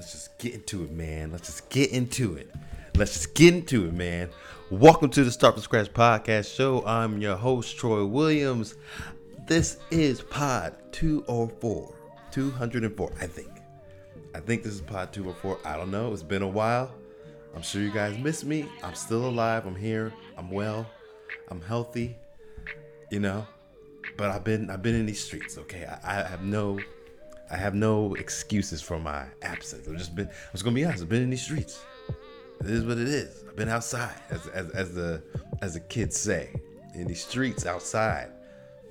let's just get into it, man. Let's just get into it. Let's just get into it, man. Welcome to the Start from Scratch podcast show. I'm your host, Troy Williams. This is pod 204. 204, I think. I think this is pod 204. I don't know. It's been a while. I'm sure you guys miss me. I'm still alive. I'm here. I'm well. I'm healthy. You know, but I've been I've been in these streets. Okay, I, I have no I have no excuses for my absence. I've just been I was gonna be honest. I've been in these streets. It is what it is. I've been outside, as as, as the as the kids say, in these streets outside.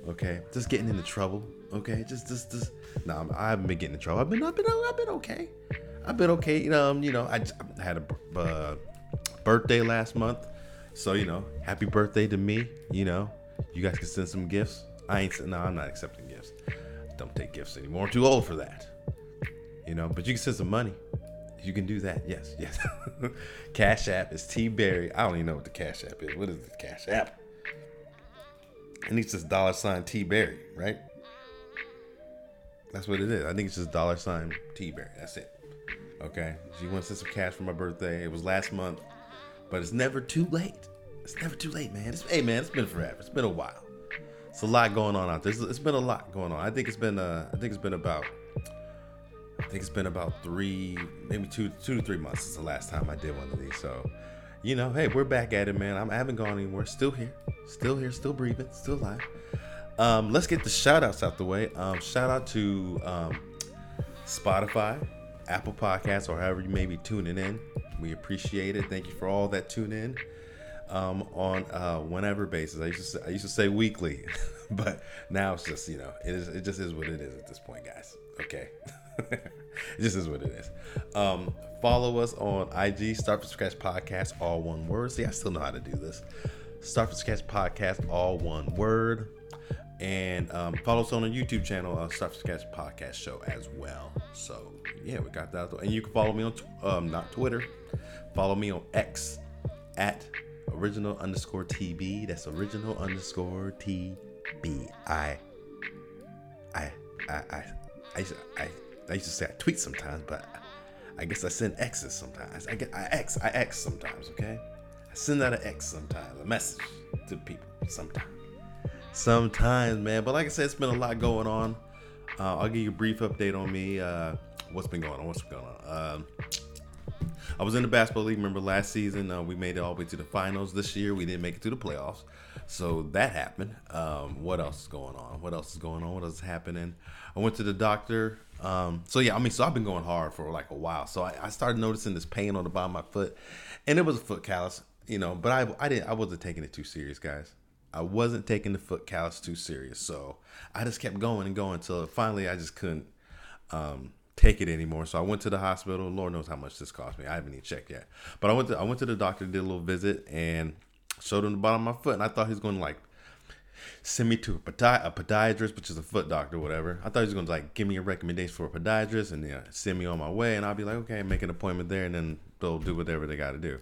Okay, just getting into trouble. Okay, just just just. No, I haven't been getting in trouble. I've been I've been I've been okay. I've been okay. You know, um, you know, I, I had a uh, birthday last month, so you know, happy birthday to me. You know, you guys can send some gifts. I ain't. No, I'm not accepting gifts. Don't take gifts anymore. I'm too old for that. You know, but you can send some money. You can do that. Yes, yes. Cash App is T Berry. I don't even know what the Cash App is. What is the Cash App? I think it's just dollar sign T Berry, right? That's what it is. I think it's just dollar sign T Berry. That's it. Okay. She wants to send some cash for my birthday. It was last month, but it's never too late. It's never too late, man. It's, hey, man, it's been forever. It's been a while. It's a lot going on out there. It's, it's been a lot going on. I think it's been. Uh, I think it's been about. I think it's been about three, maybe two, two to three months since the last time I did one of these. So, you know, hey, we're back at it, man. I'm, I haven't gone anywhere. Still here, still here, still breathing, still alive. Um, let's get the shout outs out the way. Um, shout out to um, Spotify, Apple Podcasts, or however you may be tuning in. We appreciate it. Thank you for all that tune in um, on uh, whenever basis. I used to say, I used to say weekly, but now it's just you know it is it just is what it is at this point, guys. Okay, it just is what it is. Um, follow us on IG Start from Scratch Podcast, all one word. See, I still know how to do this. Start from Scratch Podcast, all one word. And um, follow us on our YouTube channel, uh, Start from Scratch Podcast Show as well. So yeah, we got that. And you can follow me on um, not Twitter. Follow me on X at original underscore TB. That's original underscore TB. I, I, I, I, I, I, I used to say I tweet sometimes, but I guess I send X's sometimes. I get I X, I X sometimes. Okay, I send out an X sometimes, a message to people sometimes. Sometimes, man. But like I said, it's been a lot going on. Uh, I'll give you a brief update on me. Uh, what's been going on? What's been going on? Um, I was in the basketball league. Remember last season uh, we made it all the way to the finals. This year we didn't make it to the playoffs, so that happened. Um, what else is going on? What else is going on? What else is happening? I went to the doctor. Um, so yeah, I mean, so I've been going hard for like a while. So I, I, started noticing this pain on the bottom of my foot, and it was a foot callus, you know. But I I didn't I wasn't taking it too serious, guys. I wasn't taking the foot callus too serious, so I just kept going and going until finally I just couldn't. Um, take it anymore. So I went to the hospital. Lord knows how much this cost me. I haven't even checked yet. But I went to I went to the doctor, did a little visit, and showed him the bottom of my foot. And I thought he was going to like send me to a, podi- a podiatrist, which is a foot doctor, whatever. I thought he was going to like give me a recommendation for a podiatrist and yeah, send me on my way. And I'll be like, okay, make an appointment there, and then they'll do whatever they got to do.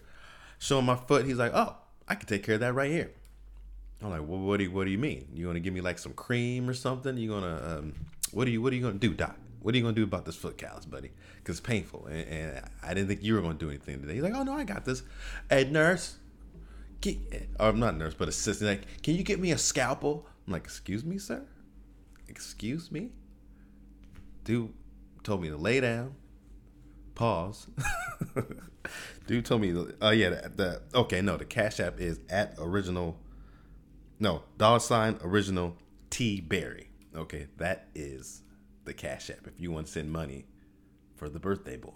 Show him my foot. He's like, oh, I can take care of that right here. I'm like, well, what do you, what do you mean? You want to give me like some cream or something? You gonna um, what are you what are you gonna do, doc? What are you gonna do about this foot callus, buddy? Because it's painful, and, and, I didn't think you were gonna do anything today. He's like, oh no, I got this. Hey, nurse, get, or I'm not nurse, but assistant. Like, can you get me a scalpel? I'm like, excuse me, sir. Excuse me. Dude told me to lay down. Pause. Dude told me, oh uh, yeah, the, the okay, no, the cash app is at original. No, dollar sign original T Berry. Okay, that is the Cash App if you want to send money for the birthday boy.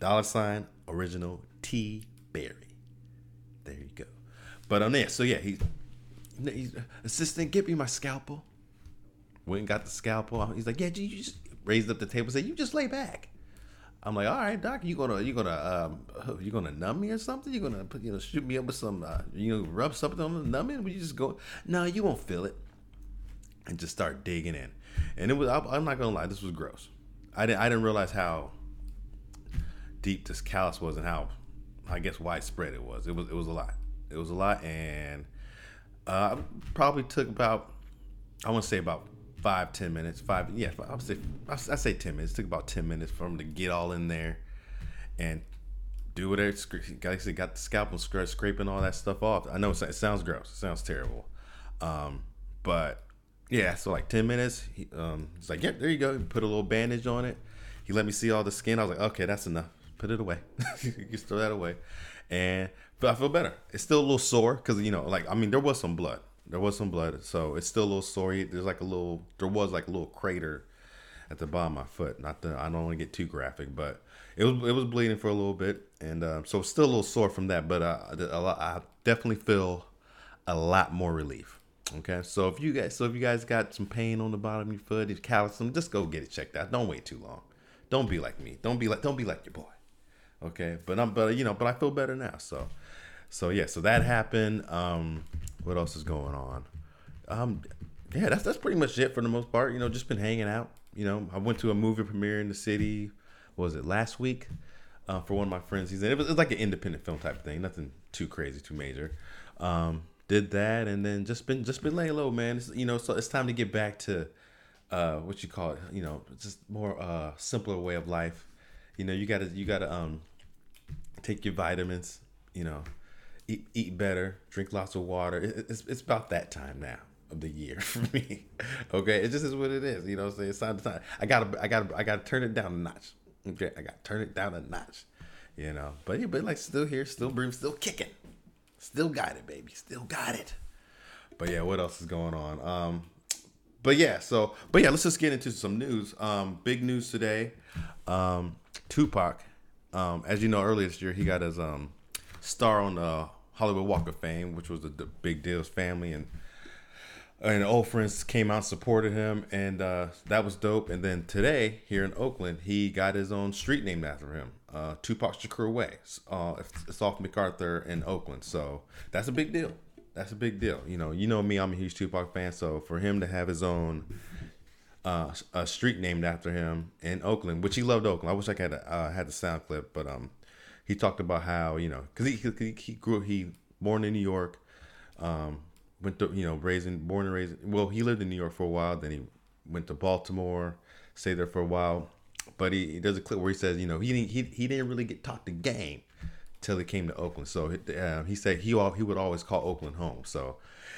Dollar sign original T Berry. There you go. But on there, so yeah, he, he's assistant, Get me my scalpel. Went and got the scalpel. He's like, yeah, you just raised up the table, said, you just lay back. I'm like, all right, doc, you gonna you gonna um you gonna numb me or something? You gonna put you know shoot me up with some uh, you know rub something on the numbing? Would you just go? No, you won't feel it. And just start digging in and it was. I'm not gonna lie, this was gross. I didn't. I didn't realize how deep this callus was and how, I guess, widespread it was. It was. It was a lot. It was a lot, and uh, probably took about. I want to say about five ten minutes. Five yeah, I would say I say ten minutes. It took about ten minutes for him to get all in there and do whatever. Got got the scalpel scra- scraping all that stuff off. I know it sounds gross. It sounds terrible, um, but yeah. So like ten minutes. He, um, he's like, yeah, there you go. He put a little bandage on it. He let me see all the skin. I was like, okay, that's enough. Put it away. you throw that away. And but I feel better. It's still a little sore because you know, like I mean, there was some blood. There was some blood, so it's still a little sore. There's like a little. There was like a little crater at the bottom of my foot. Not the. I don't want to get too graphic, but it was it was bleeding for a little bit, and uh, so still a little sore from that. But uh, lot, I definitely feel a lot more relief. Okay, so if you guys, so if you guys got some pain on the bottom of your foot, if callus, them, just go get it checked out. Don't wait too long. Don't be like me. Don't be like don't be like your boy. Okay, but I'm but you know but I feel better now. So so yeah, so that happened. Um, what else is going on? Um, yeah, that's that's pretty much it for the most part. You know, just been hanging out. You know, I went to a movie premiere in the city. was it last week? Uh, for one of my friends, he's in. It was, it was like an independent film type thing, nothing too crazy, too major. Um, did that, and then just been just been laying low, man. It's, you know, so it's time to get back to uh, what you call it. You know, just more uh, simpler way of life. You know, you gotta you gotta um, take your vitamins. You know, eat eat better, drink lots of water. It, it's it's about that time now of the year for me. okay, it just is what it is. You know, what I'm saying it's time to time. I gotta I gotta I gotta turn it down a notch. Okay, I gotta turn it down a notch. You know, but yeah, but like still here, still breathing, still kicking, still got it, baby, still got it. But yeah, what else is going on? Um, but yeah, so but yeah, let's just get into some news. Um, big news today. Um, Tupac, um, as you know, earlier this year he got his um star on the Hollywood Walk of Fame, which was the big deal. His family and and old friends came out supported him, and uh, that was dope. And then today here in Oakland, he got his own street named after him, uh, Tupac Shakur Way. Uh, it's off MacArthur in Oakland, so that's a big deal. That's a big deal. You know, you know me, I'm a huge Tupac fan, so for him to have his own uh, a street named after him in Oakland, which he loved Oakland. I wish I had uh, had the sound clip, but um, he talked about how you know because he, he he grew he born in New York, um, went to you know raising born and raised well he lived in New York for a while then he went to Baltimore stayed there for a while. But he, he does a clip where he says you know he didn't he, he didn't really get taught the game till he came to Oakland. So uh, he said he all he would always call Oakland home. So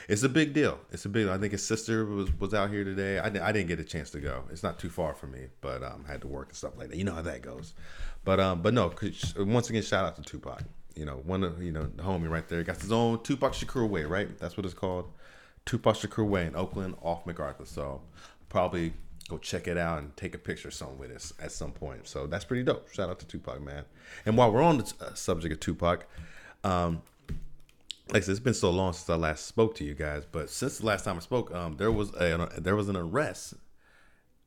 it's a big deal. It's a big I think his sister was was out here today. I, I didn't get a chance to go. It's not too far from me but um had to work and stuff like that. You know how that goes. But um but no once again shout out to Tupac you know, one of you know the homie right there got his own Tupac Shakur Way, right? That's what it's called, Tupac Shakur Way in Oakland, off MacArthur. So probably go check it out and take a picture some with us at some point. So that's pretty dope. Shout out to Tupac, man. And while we're on the uh, subject of Tupac, um, like I said, it's been so long since I last spoke to you guys, but since the last time I spoke, um, there was a there was an arrest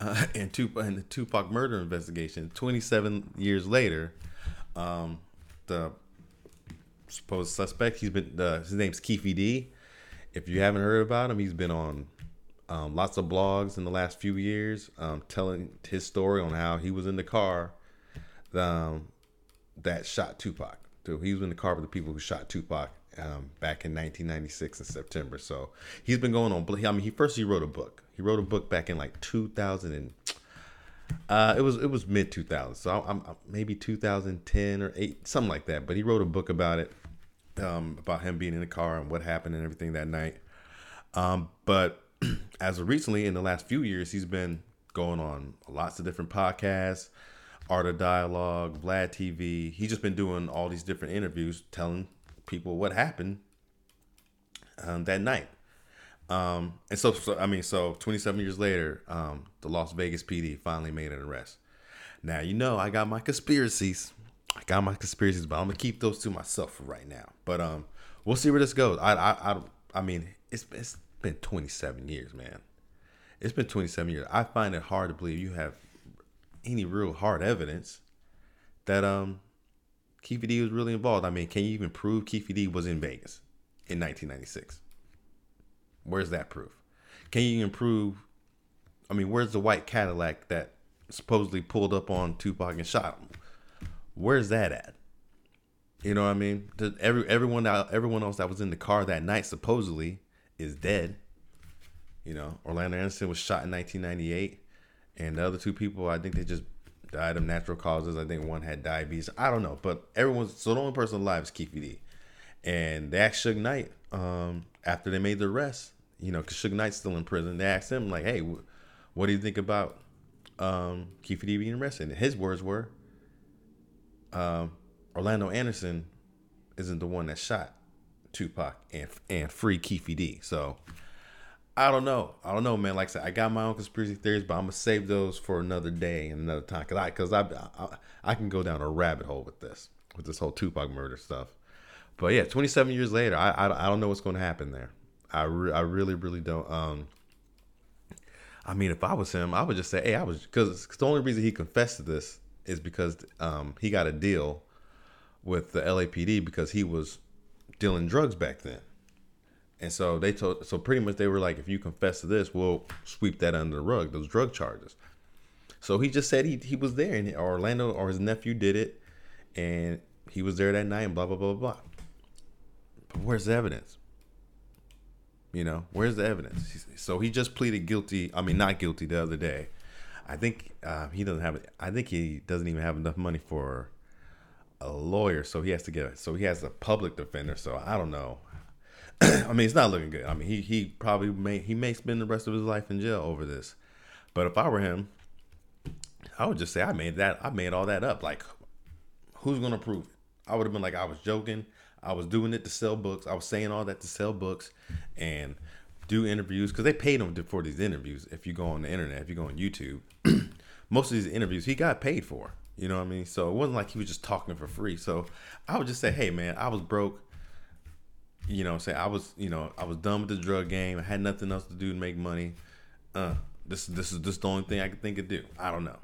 uh, in Tupac in the Tupac murder investigation. Twenty seven years later, um, the supposed suspect. He's been uh, his name's Keffe D. If you haven't heard about him, he's been on um, lots of blogs in the last few years, um, telling his story on how he was in the car um, that shot Tupac. So he was in the car with the people who shot Tupac um, back in 1996 in September. So he's been going on. I mean, he first he wrote a book. He wrote a book back in like 2000 and uh, it was it was mid 2000, so I'm, I'm, maybe 2010 or eight, something like that. But he wrote a book about it, um, about him being in the car and what happened and everything that night. Um, but as of recently, in the last few years, he's been going on lots of different podcasts, Art of Dialogue, Vlad TV. He's just been doing all these different interviews, telling people what happened um, that night. Um, and so, so, I mean, so 27 years later, um, the Las Vegas PD finally made an arrest. Now, you know, I got my conspiracies. I got my conspiracies, but I'm gonna keep those to myself for right now. But um, we'll see where this goes. I I I, I mean, it's it's been 27 years, man. It's been 27 years. I find it hard to believe you have any real hard evidence that um Keffe D was really involved. I mean, can you even prove Keffe D was in Vegas in 1996? Where's that proof? Can you even prove? I mean, where's the white Cadillac that supposedly pulled up on Tupac and shot him? Where's that at? You know what I mean? Every everyone everyone else that was in the car that night supposedly is dead. You know, Orlando Anderson was shot in 1998, and the other two people, I think they just died of natural causes. I think one had diabetes. I don't know, but everyone's so the only person alive is Keffe D. And they asked Suge Knight um, after they made the arrest, you know, because Suge Knight's still in prison. They asked him like, "Hey, what do you think about um, Keffe D being arrested?" And his words were, um, "Orlando Anderson isn't the one that shot Tupac and and free Keffe D." So I don't know. I don't know, man. Like I said, I got my own conspiracy theories, but I'm gonna save those for another day and another time because I because I, I I can go down a rabbit hole with this with this whole Tupac murder stuff. But yeah, 27 years later, I I, I don't know what's going to happen there. I re- I really really don't. Um, I mean, if I was him, I would just say, hey, I was because the only reason he confessed to this is because um he got a deal with the LAPD because he was dealing drugs back then. And so they told, so pretty much they were like, if you confess to this, we'll sweep that under the rug, those drug charges. So he just said he, he was there and Orlando or his nephew did it and he was there that night and blah, blah, blah, blah. But where's the evidence? You know, where's the evidence? So he just pleaded guilty. I mean, not guilty the other day. I think uh, he doesn't have. I think he doesn't even have enough money for a lawyer, so he has to get. So he has a public defender. So I don't know I mean, it's not looking good. I mean, he he probably may he may spend the rest of his life in jail over this. But if I were him, I would just say I made that I made all that up. Like, who's gonna prove it? I would have been like, I was joking. I was doing it to sell books. I was saying all that to sell books and do interviews because they paid him for these interviews. If you go on the internet, if you go on YouTube, most of these interviews he got paid for. You know what I mean? So it wasn't like he was just talking for free. So I would just say, hey man, I was broke you know, say I was, you know, I was done with the drug game. I had nothing else to do to make money. Uh, this this is just the only thing I could think of do. I don't know.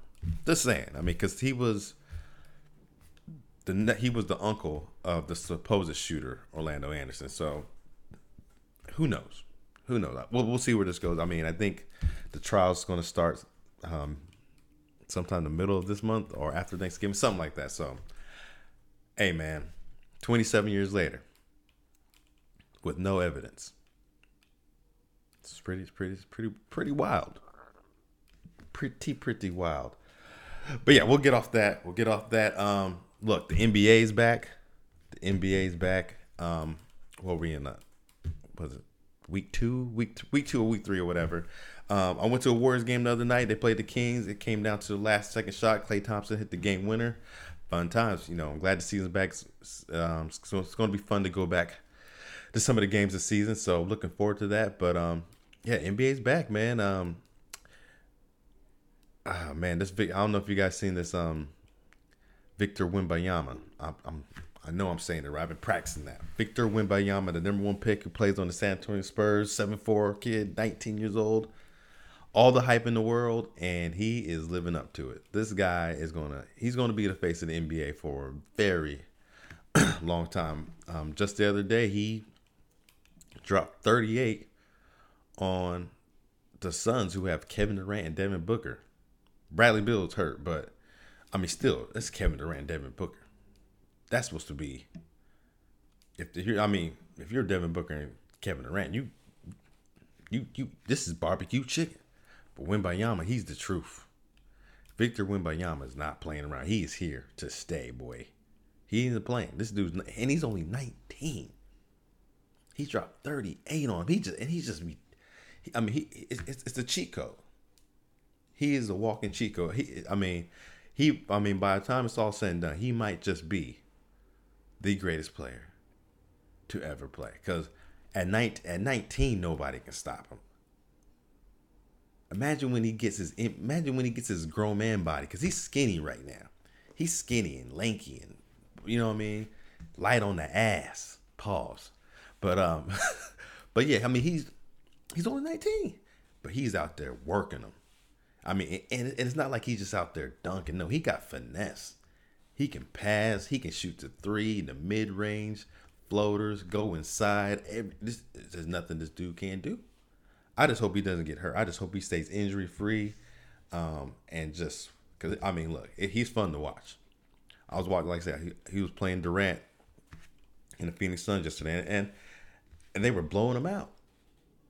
Just saying. I mean, because he was the he was the uncle of the supposed shooter, Orlando Anderson. So who knows? Who knows? We'll we'll see where this goes. I mean, I think the trial's going to start um, sometime in the middle of this month or after Thanksgiving, something like that. So, hey, man, 27 years later with no evidence. It's pretty, it's pretty, pretty, pretty wild. Pretty, pretty wild. But yeah, we'll get off that. We'll get off that. Um, look, the NBA's back. The NBA's back. Um, what were we in? Uh, was it week two, week week two or week three or whatever? Um, I went to a Warriors game the other night. They played the Kings. It came down to the last second shot. Klay Thompson hit the game winner. Fun times. You know, I'm glad the season's back. Um, so it's going to be fun to go back to some of the games this season. So looking forward to that. But um, yeah, NBA's back, man. Um, ah, man, this. I don't know if you guys seen this. Um, Victor Wembanyama. I'm, I'm I know I'm saying it right. I've been practicing that. Victor Wembanyama, the number one pick who plays on the San Antonio Spurs, 7'4 kid, 19 years old. All the hype in the world, and he is living up to it. This guy is gonna he's gonna be the face of the NBA for a very long time. Um, just the other day, he dropped 38 on the Suns who have Kevin Durant and Devin Booker. Bradley Beal's hurt, but I mean, still, it's Kevin Durant, and Devin Booker. That's supposed to be. If the, I mean, if you're Devin Booker and Kevin Durant, you, you, you. This is barbecue chicken. But Wembanyama, he's the truth. Victor Wembanyama is not playing around. He is here to stay, boy. He ain't playing. This dude's and he's only 19. He dropped 38 on him. He just and he's just I mean, he it's, it's a cheat code. He is a walking cheat code. He, I mean, he, I mean, by the time it's all said and done, he might just be the greatest player to ever play. Because at night, at 19, nobody can stop him. Imagine when he gets his, imagine when he gets his grown man body, because he's skinny right now. He's skinny and lanky and, you know what I mean, light on the ass. Pause. But um, but yeah, I mean he's he's only 19, but he's out there working them. I mean, and, and it's not like he's just out there dunking. No, he got finesse. He can pass. He can shoot the three, the mid range, floaters, go inside. Every, this, there's nothing this dude can't do. I just hope he doesn't get hurt. I just hope he stays injury free, um, and just because I mean, look, it, he's fun to watch. I was watching, like I said, he, he was playing Durant in the Phoenix Suns yesterday, and, and and they were blowing him out.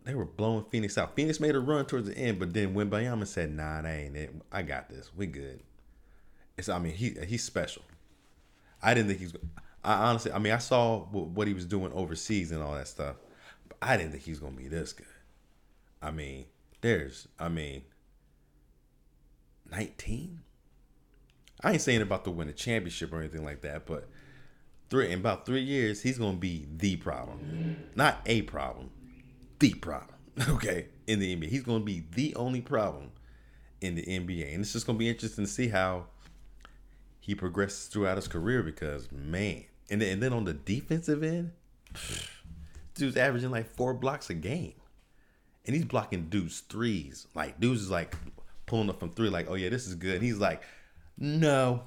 they were blowing Phoenix out. Phoenix made a run towards the end, but then Wembanyama said, "Nah, that ain't it. I got this. We good." It's I mean he he's special. I didn't think he's. I honestly, I mean, I saw what he was doing overseas and all that stuff, but I didn't think he was gonna be this good. I mean, there's, I mean, nineteen. I ain't saying about to win a championship or anything like that, but three in about three years, he's gonna be the problem, not a problem, the problem. Okay, in the NBA, he's gonna be the only problem in the NBA, and it's just gonna be interesting to see how he progresses throughout his career because man, and then, and then on the defensive end, dude's averaging like four blocks a game, and he's blocking dudes threes. Like dudes is like pulling up from three, like oh yeah, this is good. And he's like, no,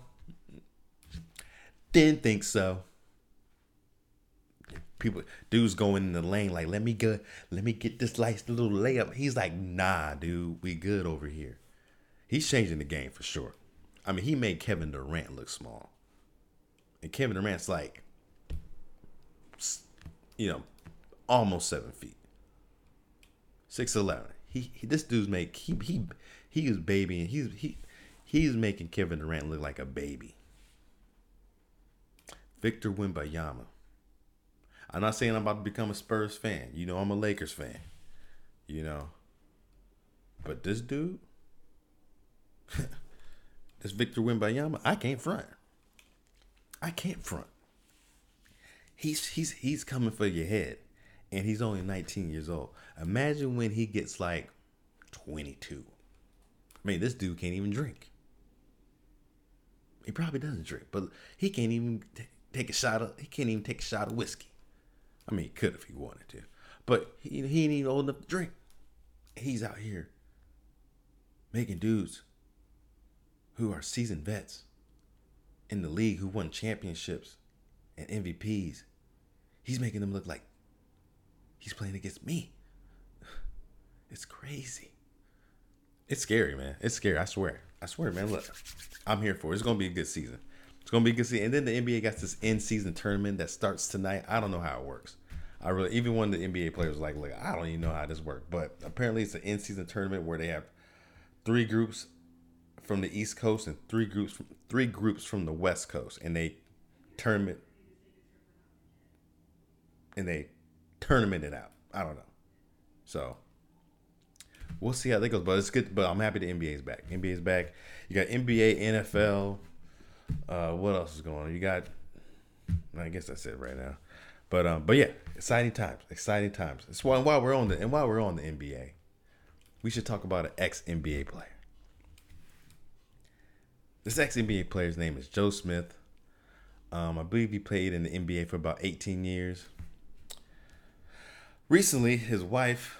didn't think so. People, dudes going in the lane like, let me go, let me get this nice little layup. He's like, nah, dude, we good over here. He's changing the game for sure. I mean, he made Kevin Durant look small, and Kevin Durant's like, you know, almost seven feet, six eleven. He, he this dude's make he he he is babying. He's he he's making Kevin Durant look like a baby. Victor Wembanyama. I'm not saying I'm about to become a Spurs fan. You know, I'm a Lakers fan. You know. But this dude, this Victor Wembanyama, I can't front. I can't front. He's he's he's coming for your head, and he's only 19 years old. Imagine when he gets like 22. I mean, this dude can't even drink. He probably doesn't drink, but he can't even t- take a shot of. He can't even take a shot of whiskey. I mean, he could if he wanted to, but he, he ain't even old enough to drink. He's out here making dudes who are seasoned vets in the league who won championships and MVPs. He's making them look like he's playing against me. It's crazy. It's scary, man. It's scary. I swear. I swear, man. Look, I'm here for it. It's gonna be a good season. It's gonna be a good season. And then the NBA got this end season tournament that starts tonight. I don't know how it works. I really even one of the NBA players was like, look, I don't even know how this works. But apparently it's an end season tournament where they have three groups from the East Coast and three groups from three groups from the West Coast, and they tournament and they tournament it out. I don't know. So we'll see how that goes. But it's good. But I'm happy the NBA's back. NBA's back. You got NBA, NFL. Uh, what else is going on? You got. I guess that's it right now. But um, but yeah, exciting times. Exciting times. It's why while we're on the and while we're on the NBA, we should talk about an ex NBA player. This ex NBA player's name is Joe Smith. Um, I believe he played in the NBA for about 18 years. Recently, his wife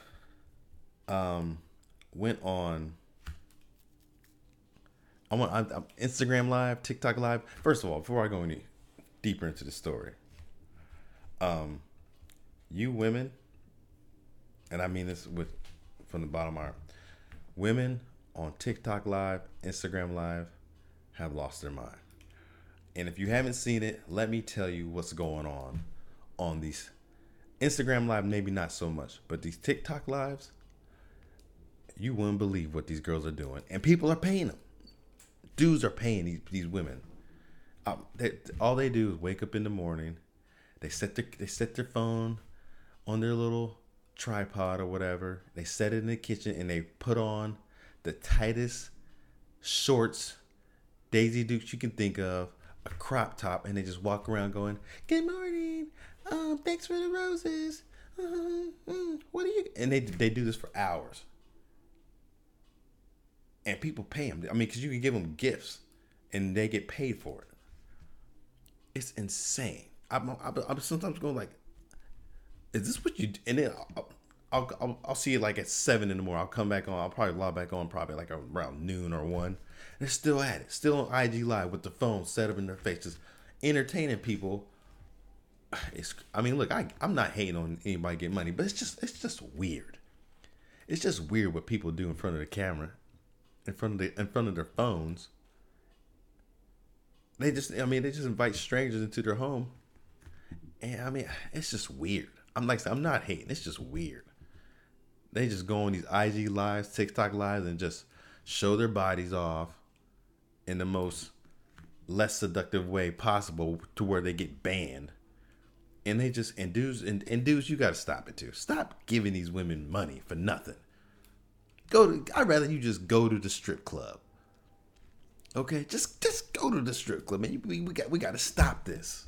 um, went on. I want I'm, I'm Instagram Live, TikTok Live. First of all, before I go any deeper into the story, um, you women, and I mean this with from the bottom of my heart, women on TikTok Live, Instagram Live, have lost their mind. And if you haven't seen it, let me tell you what's going on on these Instagram Live, maybe not so much, but these TikTok Lives, you wouldn't believe what these girls are doing. And people are paying them. Dudes are paying these, these women. Um, they, all they do is wake up in the morning, they set their they set their phone on their little tripod or whatever. They set it in the kitchen and they put on the tightest shorts, Daisy Dukes you can think of, a crop top, and they just walk around going, "Good morning, um, thanks for the roses. Uh, mm, what are you?" And they they do this for hours, and people pay them. I mean, because you can give them gifts, and they get paid for it. It's insane. I'm, I'm, I'm sometimes going like, is this what you? Do? And then I'll, I'll, I'll, I'll see it like at seven in the morning. I'll come back on. I'll probably log back on probably like around noon or one. They're still at it, still on IG Live with the phone set up in their faces, entertaining people. It's. I mean, look, I I'm not hating on anybody getting money, but it's just it's just weird. It's just weird what people do in front of the camera, in front of the in front of their phones. They just, I mean, they just invite strangers into their home and I mean, it's just weird. I'm like, I'm not hating. It's just weird. they just go on these IG lives, TikTok lives, and just show their bodies off in the most less seductive way possible to where they get banned. And they just and dudes and, and dudes, you gotta stop it too. Stop giving these women money for nothing. Go to I'd rather you just go to the strip club. Okay, just just go to the strip club, man. We, we got we got to stop this.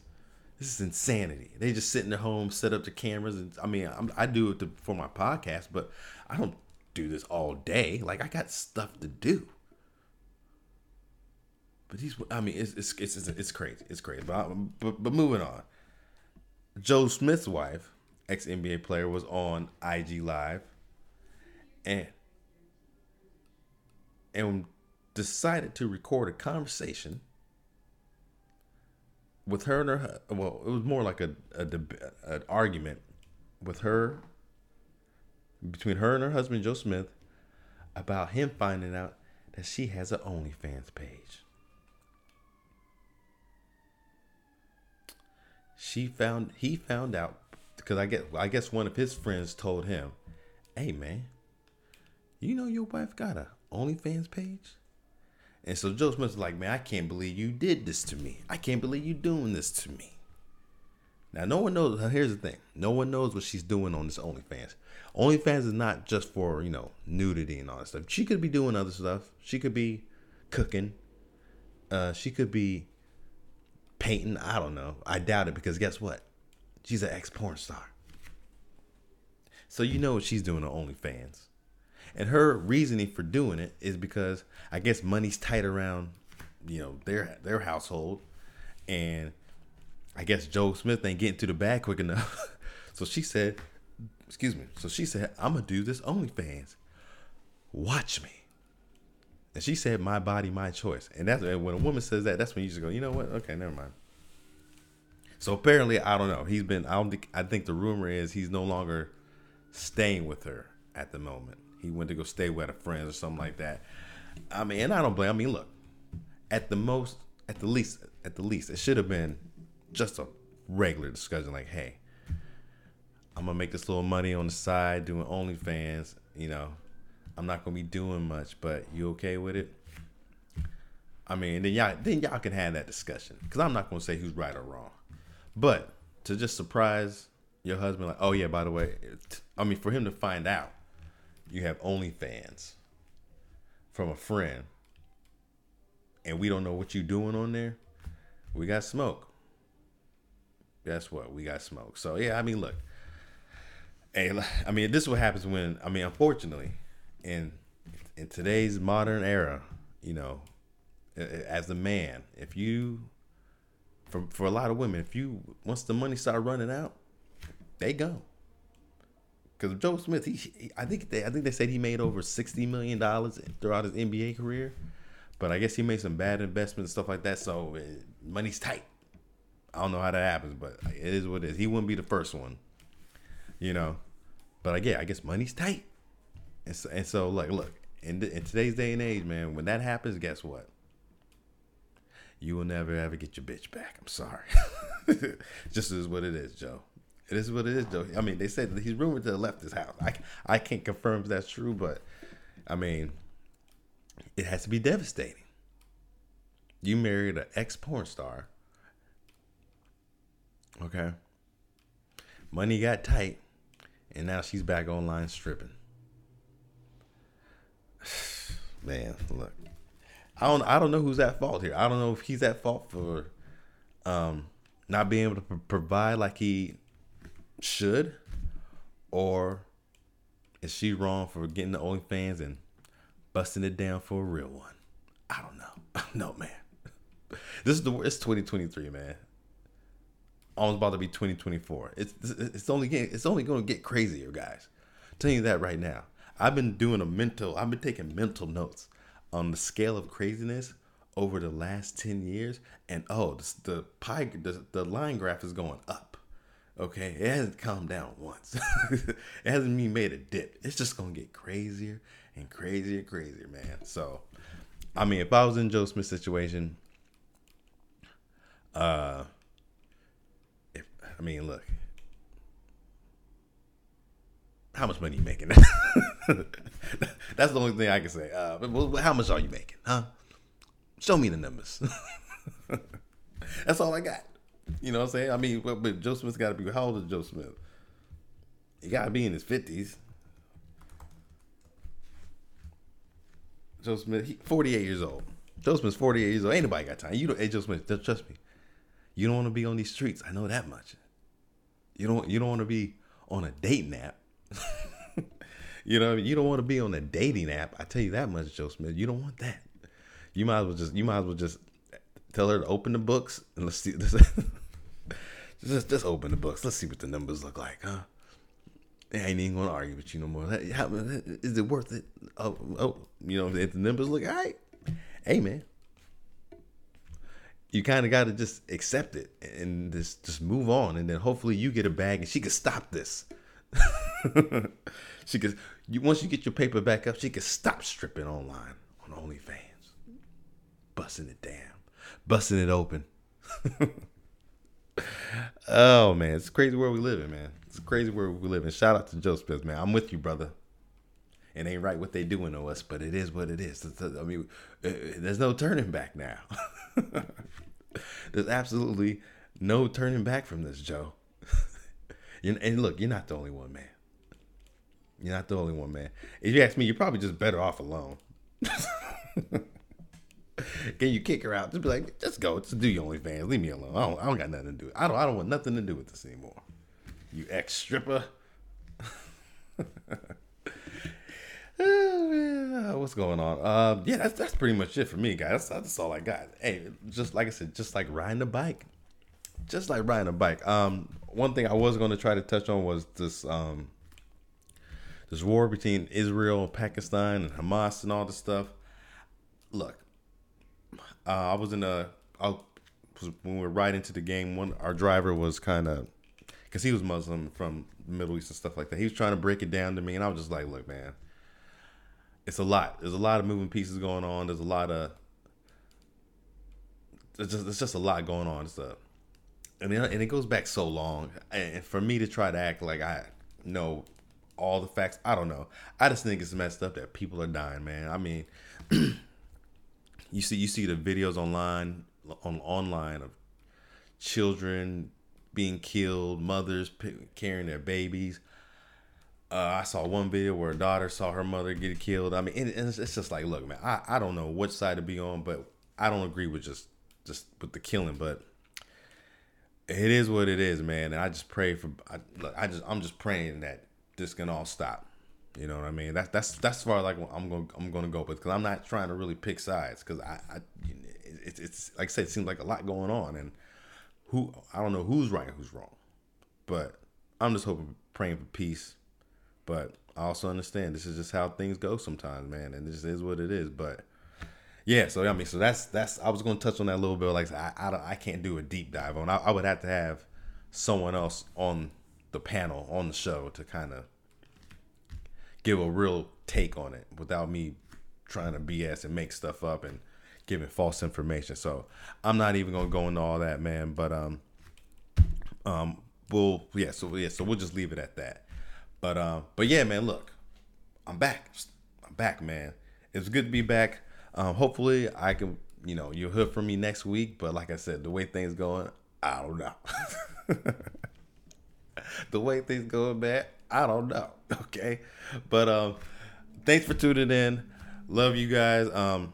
This is insanity. They just sit in their home, set up the cameras, and I mean, I'm, i do it to, for my podcast, but I don't do this all day. Like I got stuff to do. But these, I mean, it's it's it's, it's crazy. It's crazy. But, um, but but moving on. Joe Smith's wife, ex NBA player, was on IG Live, and and decided to record a conversation with her and her. Well, it was more like a, a an argument with her between her and her husband Joe Smith about him finding out that she has an OnlyFans page. She found he found out because I get I guess one of his friends told him, "Hey man, you know your wife got a OnlyFans page?" And so Joe Smith's like, "Man, I can't believe you did this to me. I can't believe you doing this to me." Now, no one knows. Here's the thing: no one knows what she's doing on this OnlyFans. OnlyFans is not just for you know nudity and all that stuff. She could be doing other stuff. She could be cooking. Uh, she could be painting. I don't know. I doubt it because guess what? She's an ex porn star. So you know what she's doing on OnlyFans. And her reasoning for doing it is because I guess money's tight around, you know, their their household. And I guess Joe Smith ain't getting to the bag quick enough. so she said, excuse me. So she said, I'm gonna do this OnlyFans. Watch me. And she said, "My body, my choice." And that's when a woman says that. That's when you just go, "You know what? Okay, never mind." So apparently, I don't know. He's been. I don't think. I think the rumor is he's no longer staying with her at the moment. He went to go stay with a friend or something like that. I mean, and I don't blame. I mean, look, at the most, at the least, at the least, it should have been just a regular discussion. Like, hey, I'm gonna make this little money on the side doing OnlyFans. You know, I'm not gonna be doing much, but you okay with it? I mean, then y'all then y'all can have that discussion because I'm not gonna say who's right or wrong, but to just surprise your husband like, oh yeah, by the way, I mean for him to find out you have OnlyFans from a friend, and we don't know what you're doing on there, we got smoke. Guess what? We got smoke. So yeah, I mean, look. Hey, I mean, this is what happens when I mean, unfortunately, in in today's modern era, you know, as a man, if you for for a lot of women, if you once the money start running out, they go. Because Joe Smith, he, he, I think they I think they said he made over sixty million dollars throughout his NBA career, but I guess he made some bad investments and stuff like that. So it, eh, money's tight. I don't know how that happens, but it is what it is. He wouldn't be the first one, you know. But again, I guess money's tight. And so, and so like, look, in, in today's day and age, man, when that happens, guess what? You will never ever get your bitch back. I'm sorry. Just is what it is, Joe. It is what it is, Joe. I mean, they said that he's rumored to have left his house. I, I can't confirm if that's true, but I mean, it has to be devastating. You married an ex porn star. Okay. Money got tight, and now she's back online stripping. man, look, I don't I don't know who's at fault here. I don't know if he's at fault for um, not being able to provide like he should, or is she wrong for getting the OnlyFans and busting it down for a real one? I don't know. no, man. This is the it's 2023, man. Almost about to be 2024. It's it's only getting, it's only going to get crazier, guys. I'm telling you that right now. I've been doing a mental, I've been taking mental notes on the scale of craziness over the last 10 years. And oh, the, the pie, the, the line graph is going up. Okay. It hasn't calmed down once. it hasn't even made a dip. It's just going to get crazier and crazier, and crazier, man. So, I mean, if I was in Joe Smith's situation, uh, if, I mean, look, how much money you making? That's the only thing I can say. Uh, how much are you making? Huh? Show me the numbers. That's all I got. You know what I'm saying? I mean, but, Joe Smith's got to be. How old is Joe Smith? He got to be in his fifties. Joe Smith, he, 48 years old. Joe Smith's 48 years old. Ain't nobody got time. You don't. Hey, Joe Smith, trust me. You don't want to be on these streets. I know that much. You don't. You don't want to be on a dating app. you know, you don't want to be on a dating app. I tell you that much, Joe Smith. You don't want that. You might as well just. You might as well just tell her to open the books and let's see. just just open the books. Let's see what the numbers look like, huh? I ain't even gonna argue with you no more. How, is it worth it? Oh, oh, you know, if the numbers look all right, hey man, you kind of got to just accept it and just just move on, and then hopefully you get a bag and she can stop this. she could you once you get your paper back up, she can stop stripping online on OnlyFans, busting it down, busting it open. oh man, it's crazy where we live in, man. It's crazy where we live in. Shout out to Joe Smith, man. I'm with you, brother. It ain't right what they doing to us, but it is what it is. I mean, uh, there's no turning back now. there's absolutely no turning back from this, Joe. And look, you're not the only one, man. You're not the only one, man. If you ask me, you're probably just better off alone. Can you kick her out? Just be like, just go, just do your OnlyFans. Leave me alone. I don't, I don't got nothing to do. I don't, I don't want nothing to do with this anymore. You ex stripper. oh. What's going on? Uh, yeah, that's that's pretty much it for me, guys. That's, that's all I got. Hey, just like I said, just like riding a bike, just like riding a bike. Um, one thing I was going to try to touch on was this um this war between Israel and Pakistan and Hamas and all this stuff. Look, uh, I was in a I was, when we were riding to the game. One our driver was kind of because he was Muslim from the Middle East and stuff like that. He was trying to break it down to me, and I was just like, "Look, man, it's a lot. There's a lot of moving pieces going on. There's a lot of it's just it's just a lot going on and stuff." And it, and it goes back so long, and for me to try to act like I know all the facts, I don't know. I just think it's messed up that people are dying, man. I mean, you see you see the videos online on online of children being killed, mothers carrying their babies. Uh, I saw one video where a daughter saw her mother get killed. I mean, and it's, it's, just like, look, man, I, I don't know which side to be on, but I don't agree with just just with the killing, but it is what it is, man. And I just pray for, I, I just I'm just praying that this can all stop. You know what I mean? That's that's that's far like I'm going I'm going to go, but because I'm not trying to really pick sides, because I, I it's it's like I said, it seems like a lot going on, and who I don't know who's right who's wrong, but I'm just hoping, praying for peace. But I also understand this is just how things go sometimes, man, and this is what it is. But yeah, so I mean, so that's that's I was going to touch on that a little bit. Like I I, I can't do a deep dive on. I, I would have to have someone else on the panel on the show to kind of give a real take on it without me trying to BS and make stuff up and giving false information. So I'm not even gonna go into all that, man. But um, um, we'll yeah. So yeah. So we'll just leave it at that. But um, but yeah, man. Look, I'm back. I'm back, man. It's good to be back. Um, hopefully I can. You know, you'll hear from me next week. But like I said, the way things going, I don't know. the way things going, man, I don't know. Okay, but um, thanks for tuning in. Love you guys. Um,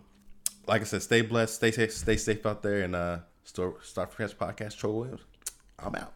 like I said, stay blessed, stay safe, stay safe out there, and uh, start Starfcast podcast. Troy Williams. I'm out.